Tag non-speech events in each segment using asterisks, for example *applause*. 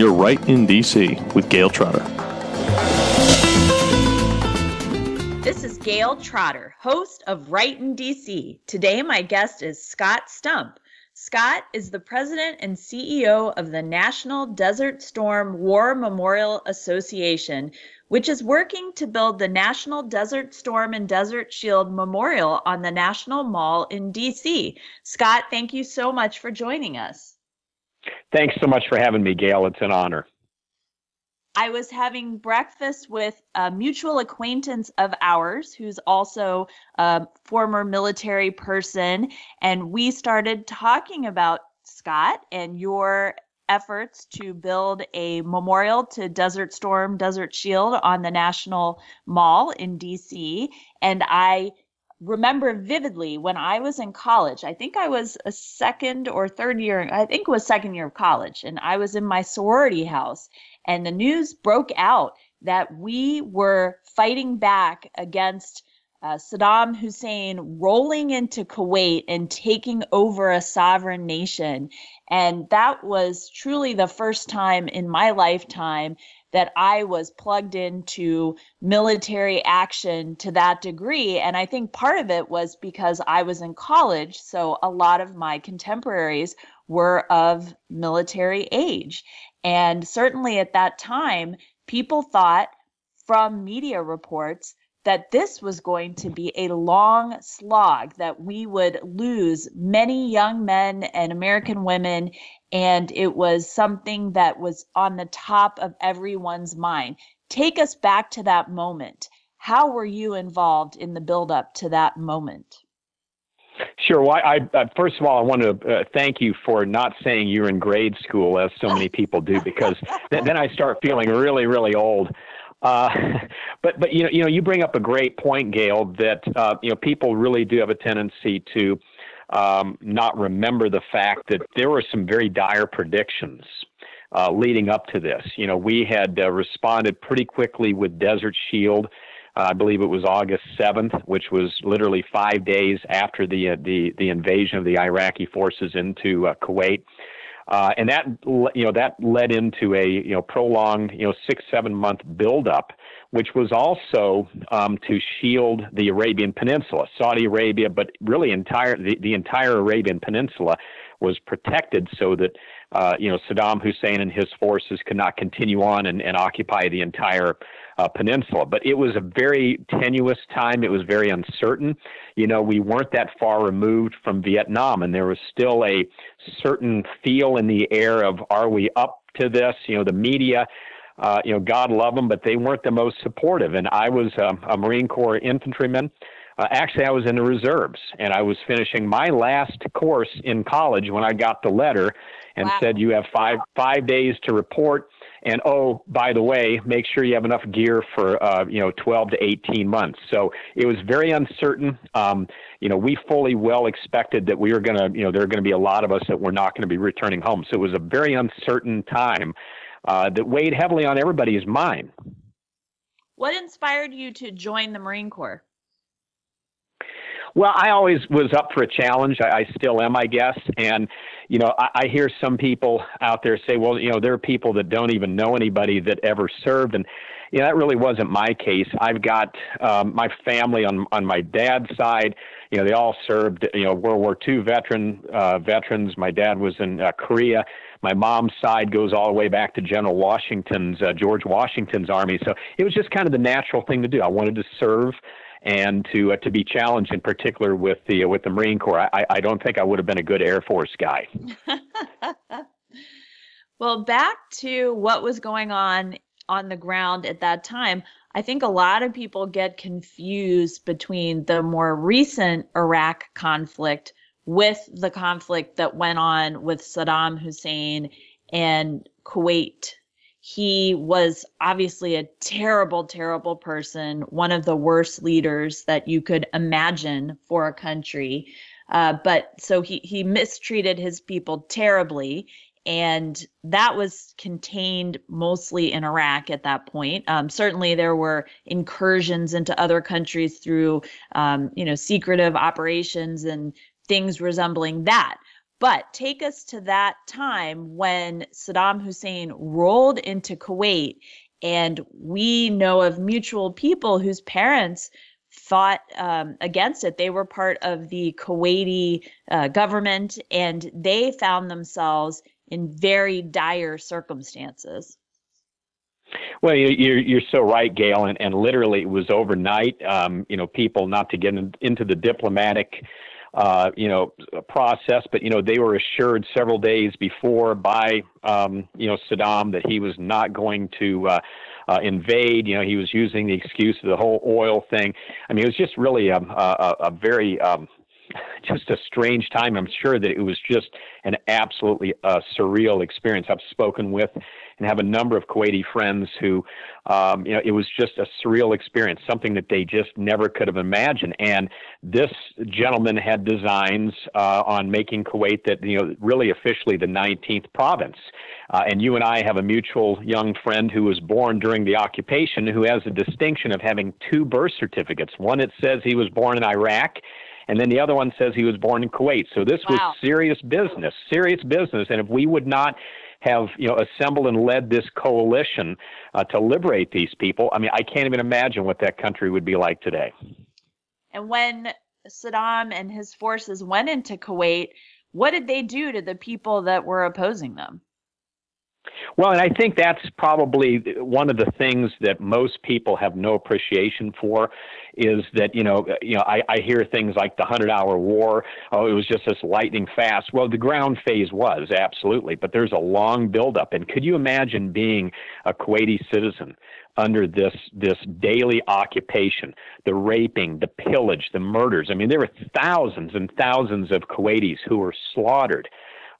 You're right in DC with Gayle Trotter. This is Gayle Trotter, host of Right in DC. Today, my guest is Scott Stump. Scott is the president and CEO of the National Desert Storm War Memorial Association, which is working to build the National Desert Storm and Desert Shield Memorial on the National Mall in DC. Scott, thank you so much for joining us. Thanks so much for having me, Gayle. It's an honor. I was having breakfast with a mutual acquaintance of ours who's also a former military person. And we started talking about Scott and your efforts to build a memorial to Desert Storm, Desert Shield on the National Mall in DC. And I remember vividly when I was in college. I think I was a second or third year, I think it was second year of college, and I was in my sorority house, and the news broke out that we were fighting back against uh, Saddam Hussein rolling into Kuwait and taking over a sovereign nation. And that was truly the first time in my lifetime that I was plugged into military action to that degree. And I think part of it was because I was in college. So a lot of my contemporaries were of military age. And certainly at that time, people thought from media reports that this was going to be a long slog, that we would lose many young men and American women. And it was something that was on the top of everyone's mind. Take us back to that moment. How were you involved in the buildup to that moment? Sure. Well, I, I, first of all, I want to uh, thank you for not saying you're in grade school, as so many people do, because *laughs* th- then I start feeling really, really old. Uh, *laughs* but but you know you know you bring up a great point, Gayle, that uh, you know people really do have a tendency to um, not remember the fact that there were some very dire predictions uh, leading up to this. You know, we had uh, responded pretty quickly with Desert Shield. Uh, I believe it was August 7th, which was literally five days after the uh, the the invasion of the Iraqi forces into Kuwait. Uh, and that you know that led into a you know prolonged you know six seven month buildup, which was also um, to shield the Arabian Peninsula, Saudi Arabia, but really entire the, the entire Arabian Peninsula was protected so that uh, you know Saddam Hussein and his forces could not continue on and, and occupy the entire uh, peninsula. But it was a very tenuous time. It was very uncertain. You know, we weren't that far removed from Vietnam, and there was still a certain feel in the air of are we up to this? You know, the media. Uh, you know, God love them, but they weren't the most supportive. And I was um, a Marine Corps infantryman. Uh, actually, I was in the reserves, and I was finishing my last course in college when I got the letter, and wow. said you have five five days to report and oh, by the way, make sure you have enough gear for uh, you know 12 to 18 months. So it was very uncertain. Um, you know, we fully well expected that we were going to, you know, there are going to be a lot of us that were not going to be returning home. So it was a very uncertain time uh, that weighed heavily on everybody's mind. What inspired you to join the Marine Corps? Well, I always was up for a challenge. I, I still am, I guess. And, you know, I, I hear some people out there say, well, you know, there are people that don't even know anybody that ever served. And, you know, that really wasn't my case. I've got um, my family on, on my dad's side. You know, they all served, you know, World War II veteran, uh, veterans. My dad was in uh, Korea. My mom's side goes all the way back to General Washington's, uh, George Washington's army. So it was just kind of the natural thing to do. I wanted to serve and to uh, to be challenged in particular with the uh, with the Marine Corps. I, I don't think I would have been a good Air Force guy. *laughs* well, back to what was going on on the ground at that time. I think a lot of people get confused between the more recent Iraq conflict with the conflict that went on with Saddam Hussein and Kuwait he was obviously a terrible, terrible person, one of the worst leaders that you could imagine for a country. Uh, but so he, he mistreated his people terribly. And that was contained mostly in Iraq at that point. Um, certainly, there were incursions into other countries through, um, you know, secretive operations and things resembling that. But take us to that time when Saddam Hussein rolled into Kuwait, and we know of mutual people whose parents fought um, against it. They were part of the Kuwaiti uh, government, and they found themselves in very dire circumstances. Well, you're you're so right, Gayle, and, and literally it was overnight. Um, you know, people not to get in, into the diplomatic, uh, you know, process, but you know they were assured several days before by um, you know Saddam that he was not going to. Uh, uh, invade. You know, he was using the excuse of the whole oil thing. I mean, it was just really a, a, a very um, *laughs* just a strange time. I'm sure that it was just an absolutely uh, surreal experience. I've spoken with and have a number of Kuwaiti friends who, um, you know, it was just a surreal experience, something that they just never could have imagined. And this gentleman had designs uh, on making Kuwait that, you know, really officially the 19th province. Uh, and you and I have a mutual young friend who was born during the occupation who has a distinction of having two birth certificates. One that says he was born in Iraq and then the other one says he was born in Kuwait. So this wow. was serious business, serious business. And if we would not have you know assembled and led this coalition uh, to liberate these people, I mean, I can't even imagine what that country would be like today. And when Saddam and his forces went into Kuwait, what did they do to the people that were opposing them? Well, and I think that's probably one of the things that most people have no appreciation for is that you know you know I, I hear things like the hundred hour war. Oh, it was just this lightning fast. Well, the ground phase was absolutely, but there's a long buildup. And could you imagine being a Kuwaiti citizen? under this this daily occupation, the raping, the pillage, the murders. I mean, there were thousands and thousands of Kuwaitis who were slaughtered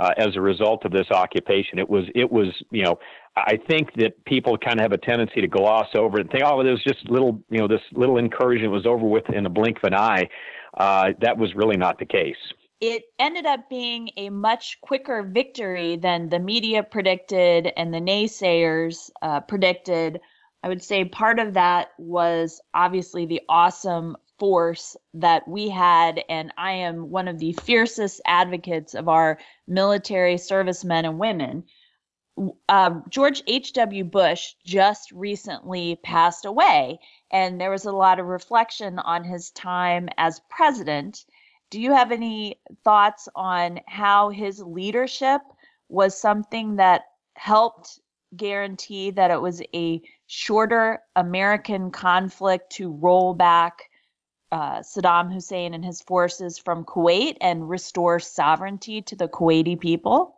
uh, as a result of this occupation. It was it was you know I think that people kind of have a tendency to gloss over and think oh it was just little you know this little incursion was over with in a blink of an eye. Uh, that was really not the case. It ended up being a much quicker victory than the media predicted and the naysayers uh, predicted. I would say part of that was obviously the awesome force that we had, and I am one of the fiercest advocates of our military servicemen and women. Uh, George H.W. Bush just recently passed away, and there was a lot of reflection on his time as president. Do you have any thoughts on how his leadership was something that helped guarantee that it was a shorter American conflict to roll back uh, Saddam Hussein and his forces from Kuwait and restore sovereignty to the Kuwaiti people?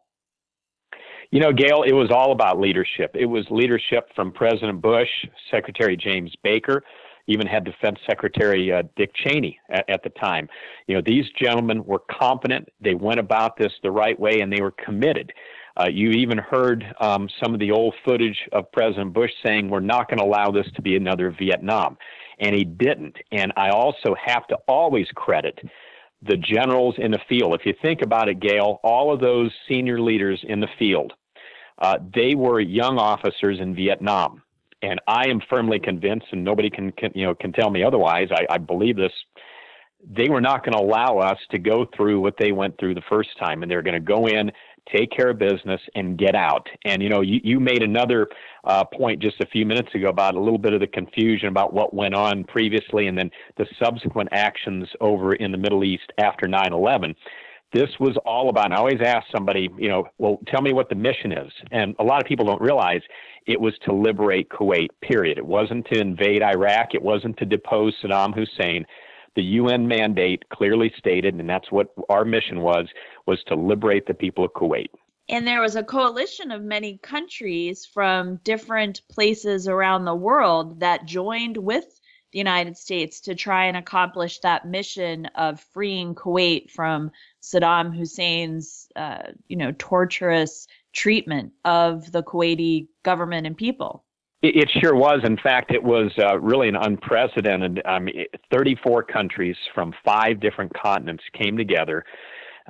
You know, Gayle, it was all about leadership. It was leadership from President Bush, Secretary James Baker, even had Defense Secretary uh, Dick Cheney at, at, the time. You know, these gentlemen were competent. They went about this the right way, and they were committed. Uh, you even heard um, some of the old footage of President Bush saying, "We're not going to allow this to be another Vietnam." And he didn't. And I also have to always credit the generals in the field. If you think about it, Gayle, all of those senior leaders in the field, uh, they were young officers in Vietnam. And I am firmly convinced, and nobody can, can you know can tell me otherwise. I, I believe this. They were not going to allow us to go through what they went through the first time, and they're going to go in, take care of business, and get out. And you know, you, you made another uh, point just a few minutes ago about a little bit of the confusion about what went on previously and then the subsequent actions over in the Middle East after 9 11. This was all about, And I always ask somebody, you know, well, tell me what the mission is. And a lot of people don't realize it was to liberate Kuwait, period. It wasn't to invade Iraq, it wasn't to depose Saddam Hussein. The UN mandate clearly stated, and that's what our mission was, was to liberate the people of Kuwait. And there was a coalition of many countries from different places around the world that joined with the United States to try and accomplish that mission of freeing Kuwait from Saddam Hussein's, uh, you know, torturous treatment of the Kuwaiti government and people. It, sure was. In fact, it was uh, really an unprecedented. Um, 34 countries from five different continents came together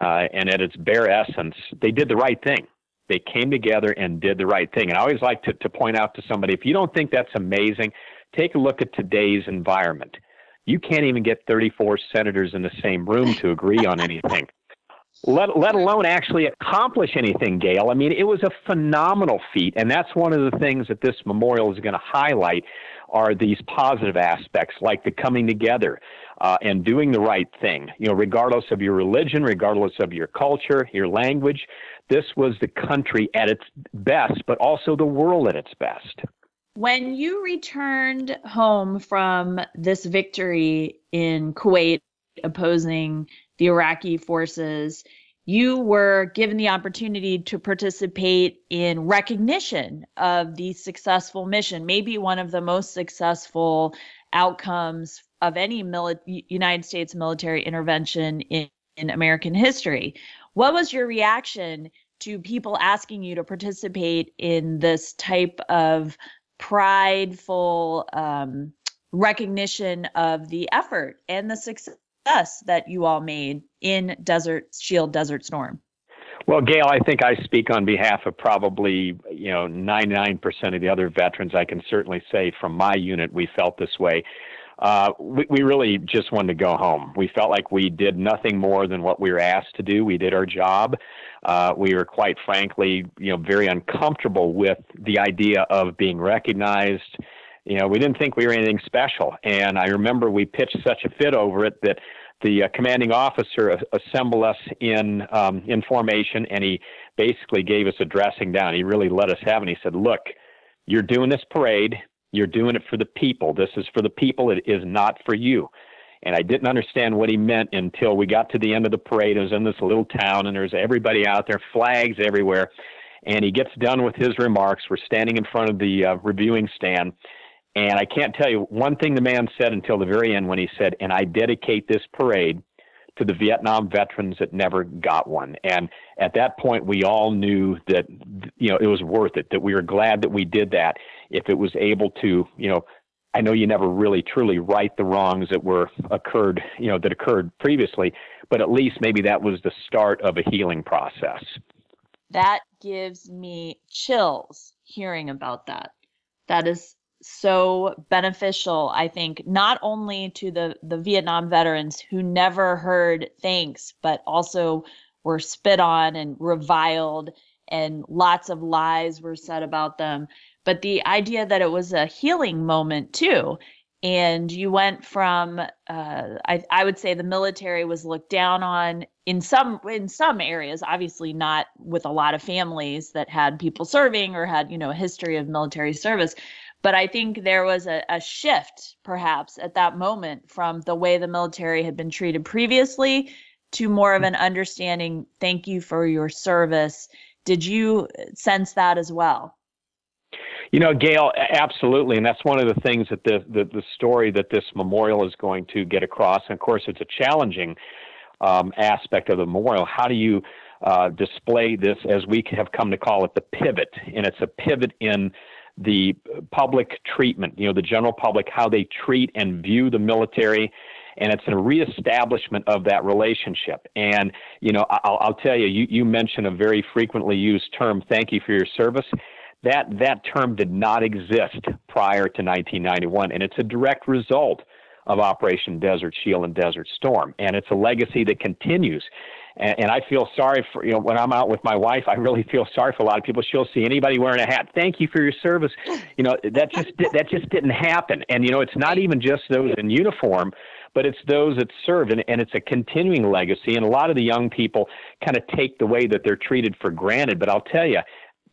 uh, and at its bare essence, they did the right thing. They came together and did the right thing. And I always like to, to point out to somebody if you don't think that's amazing, take a look at today's environment. You can't even get 34 senators in the same room to agree on anything. Let, let alone actually accomplish anything, Gayle. I mean, it was a phenomenal feat. And that's one of the things that this memorial is going to highlight are these positive aspects like the coming together uh, and doing the right thing. You know, regardless of your religion, regardless of your culture, your language, this was the country at its best, but also the world at its best. When you returned home from this victory in Kuwait opposing the Iraqi forces, you were given the opportunity to participate in recognition of the successful mission, maybe one of the most successful outcomes of any mili- United States military intervention in, in American history. What was your reaction to people asking you to participate in this type of prideful um, recognition of the effort and the success that you all made in Desert Shield Desert Storm? Well, Gayle, I think I speak on behalf of probably, you know, 99% of the other veterans. I can certainly say from my unit, we felt this way. Uh, we, we really just wanted to go home. We felt like we did nothing more than what we were asked to do. We did our job. Uh, we were quite frankly, you know, very uncomfortable with the idea of being recognized. You know, we didn't think we were anything special. And I remember we pitched such a fit over it that the uh, commanding officer assembled us in um, in formation, and he basically gave us a dressing down. He really let us have it. And he said, "Look, you're doing this parade. You're doing it for the people. This is for the people. It is not for you." And I didn't understand what he meant until we got to the end of the parade. It was in this little town, and there's everybody out there, flags everywhere. And he gets done with his remarks. We're standing in front of the uh, reviewing stand, and I can't tell you one thing the man said until the very end when he said, and I dedicate this parade to the Vietnam veterans that never got one. And at that point, we all knew that, you know, it was worth it, that we were glad that we did that. If it was able to, you know, I know you never really truly right the wrongs that were occurred, you know, that occurred previously, but at least maybe that was the start of a healing process. That gives me chills hearing about that. That is so beneficial i think not only to the the vietnam veterans who never heard thanks but also were spit on and reviled and lots of lies were said about them. But the idea that it was a healing moment too. And you went from uh, I, I would say the military was looked down on in some in some areas obviously not with a lot of families that had people serving or had you know a history of military service but I think there was a, a shift, perhaps, at that moment from the way the military had been treated previously to more of an understanding. Thank you for your service. Did you sense that as well? You know, Gayle, absolutely, and that's one of the things that the, the, the story that this memorial is going to get across. And of course, it's a challenging um, aspect of the memorial. How do you uh, display this, as we have come to call it, the pivot? And it's a pivot in the public treatment, you know, the general public, how they treat and view the military. And it's a reestablishment of that relationship. And, you know, I'll, I'll tell you, you, you mentioned a very frequently used term, thank you for your service. That, that term did not exist prior to 1991. And it's a direct result of Operation Desert Shield and Desert Storm. And it's a legacy that continues. And, and, I feel sorry for, you know, when I'm out with my wife, *laughs* I really feel sorry for a lot of people. She'll see anybody wearing a hat. Thank you for your service. You know, that just, that just didn't happen. And, you know, it's not even just those in uniform, but it's those that serve. And, and it's a continuing legacy. And a lot of the young people kind of take the way that they're treated for granted. But I'll tell you,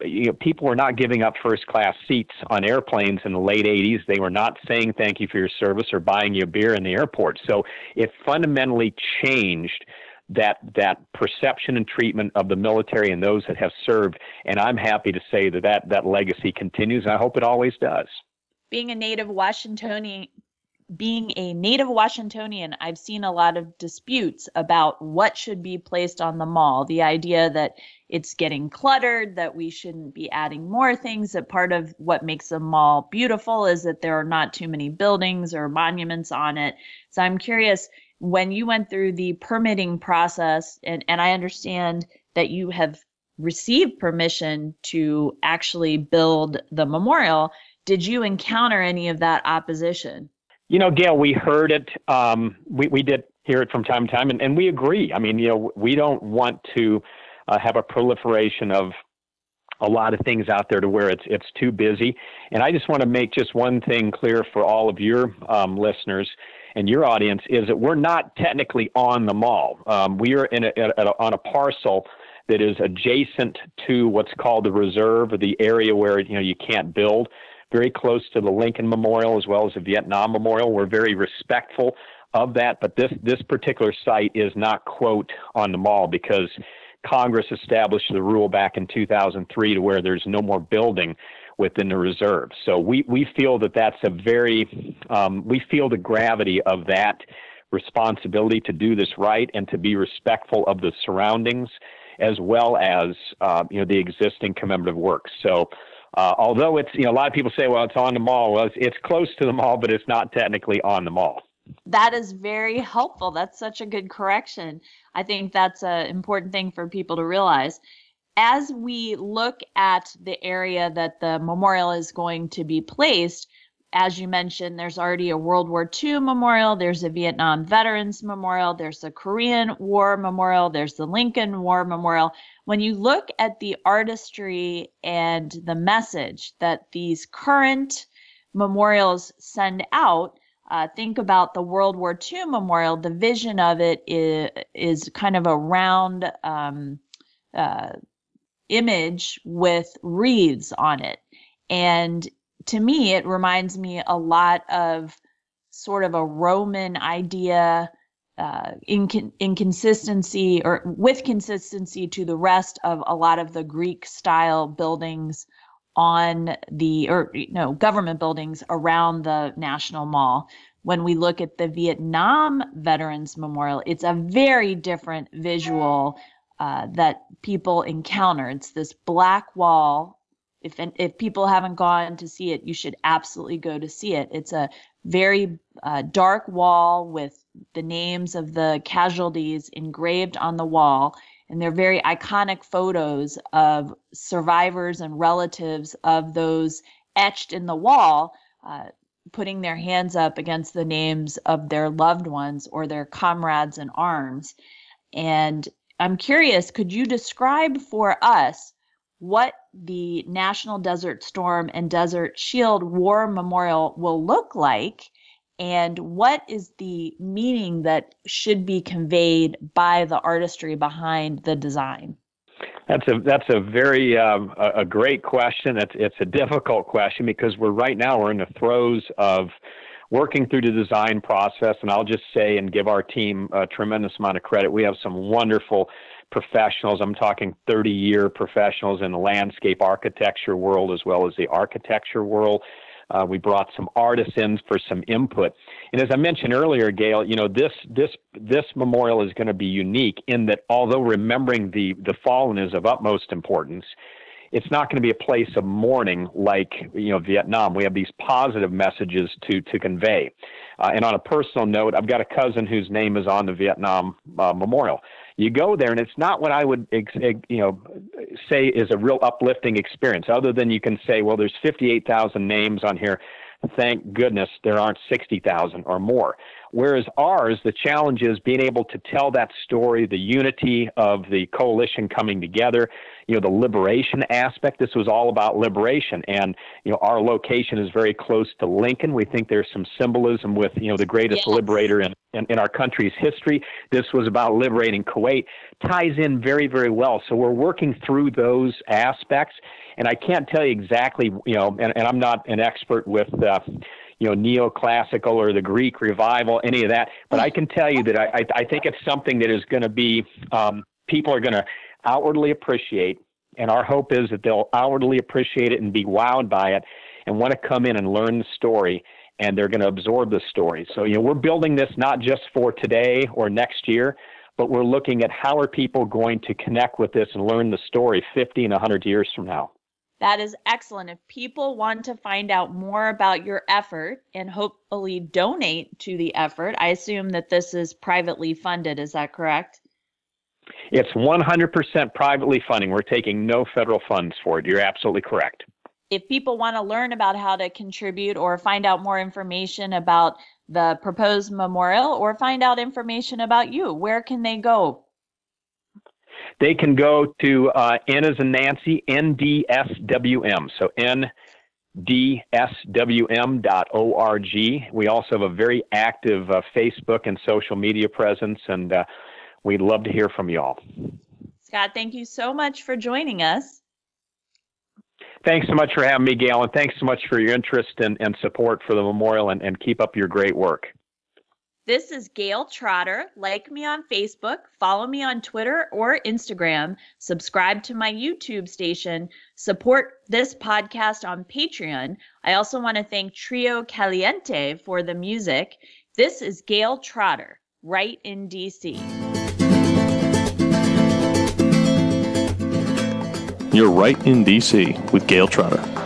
you know, people were not giving up first class seats on airplanes in the late 80s. They were not saying thank you for your service or buying you a beer in the airport. So it fundamentally changed that that perception and treatment of the military and those that have served. And I'm happy to say that that, that legacy continues. And I hope it always does. Being a native Washingtonian, being a native Washingtonian, I've seen a lot of disputes about what should be placed on the mall. The idea that it's getting cluttered, that we shouldn't be adding more things, that part of what makes a mall beautiful is that there are not too many buildings or monuments on it. So I'm curious, when you went through the permitting process, and, and I understand that you have received permission to actually build the memorial, did you encounter any of that opposition? You know, Gayle, we heard it. Um, we, we did hear it from time to time, and, and we agree. I mean, you know, we don't want to uh, have a proliferation of a lot of things out there to where it's it's too busy. And I just want to make just one thing clear for all of your um, listeners and your audience is that we're not technically on the mall. Um, we are in a, a, on a parcel that is adjacent to what's called the reserve, or the area where you know you can't build. Very close to the Lincoln Memorial as well as the Vietnam Memorial. We're very respectful of that, but this this particular site is not quote on the mall because Congress established the rule back in 2003 to where there's no more building within the reserve. So we, we feel that that's a very, um, we feel the gravity of that responsibility to do this right and to be respectful of the surroundings as well as, uh, you know, the existing commemorative works. So uh, although it's, you know, a lot of people say, well, it's on the mall. Well, it's, it's close to the mall, but it's not technically on the mall. That is very helpful. That's such a good correction. I think that's an important thing for people to realize. As we look at the area that the memorial is going to be placed, as you mentioned, there's already a World War II memorial, there's a Vietnam Veterans Memorial, there's a Korean War Memorial, there's the Lincoln War Memorial. When you look at the artistry and the message that these current memorials send out, uh, think about the World War II memorial, the vision of it is, is kind of a round um, uh, image with wreaths on it. And to me, it reminds me a lot of sort of a Roman idea, uh, inconsistency or with consistency to the rest of a lot of the Greek style buildings on the or you know government buildings around the National Mall. When we look at the Vietnam Veterans Memorial, it's a very different visual uh, that people encounter. It's this black wall. If if people haven't gone to see it, you should absolutely go to see it. It's a very uh, dark wall with the names of the casualties engraved on the wall and they're very iconic photos of survivors and relatives of those etched in the wall, uh, putting their hands up against the names of their loved ones or their comrades in arms. And I'm curious, could you describe for us what the National Desert Storm and Desert Shield War Memorial will look like and what is the meaning that should be conveyed by the artistry behind the design? That's a that's a very um, a, a, great question. It's it's a difficult question because we're right now we're in the throes of working through the design process, and I'll just say and give our team a tremendous amount of credit. We have some wonderful professionals. I'm talking 30 year professionals in the landscape architecture world as well as the architecture world. Uh, we brought some artists in for some input. And as I mentioned earlier, Gayle, you know this this this memorial is going to be unique in that although remembering the the fallen is of utmost importance, it's not going to be a place of mourning like you know Vietnam. We have these positive messages to to convey. Uh, and on a personal note, I've got a cousin whose name is on the Vietnam uh, Memorial. You go there, and it's not what I would you know say is a real uplifting experience. Other than you can say, well, there's 58,000 names on here. Thank goodness there aren't 60,000 or more. Whereas ours, the challenge is being able to tell that story, the unity of the coalition coming together, you know, the liberation aspect. This was all about liberation. And, you know, our location is very close to Lincoln. We think there's some symbolism with, you know, the greatest yes. liberator in, in, in our country's history. This was about liberating Kuwait. Ties in very, very well. So we're working through those aspects. And I can't tell you exactly, you know, and, and I'm not an expert with, uh, you know, neoclassical or the Greek revival, any of that. But I can tell you that I, I think it's something that is going to be, um, people are going to outwardly appreciate. And our hope is that they'll outwardly appreciate it and be wowed by it and want to come in and learn the story and they're going to absorb the story. So, you know, we're building this not just for today or next year, but we're looking at how are people going to connect with this and learn the story 50 and 100 years from now. That is excellent. If people want to find out more about your effort and hopefully donate to the effort, I assume that this is privately funded. Is that correct? It's 100% privately funding. We're taking no federal funds for it. You're absolutely correct. if people want to learn about how to contribute or find out more information about the proposed memorial or find out information about you, where can they go? They can go to uh, N as in Nancy, NDSWM. So NDSWM.org. We also have a very active uh, Facebook and social media presence, and uh, we'd love to hear from you all. Scott, thank you so much for joining us. Thanks so much for having me, Gayle, and thanks so much for your interest and, and support for the memorial, and, and keep up your great work. This is Gayle Trotter. Like me on Facebook, follow me on Twitter or Instagram, subscribe to my YouTube station, support this podcast on Patreon. I also want to thank Trio Caliente for the music. This is Gayle Trotter, right in DC. You're right in DC with Gayle Trotter.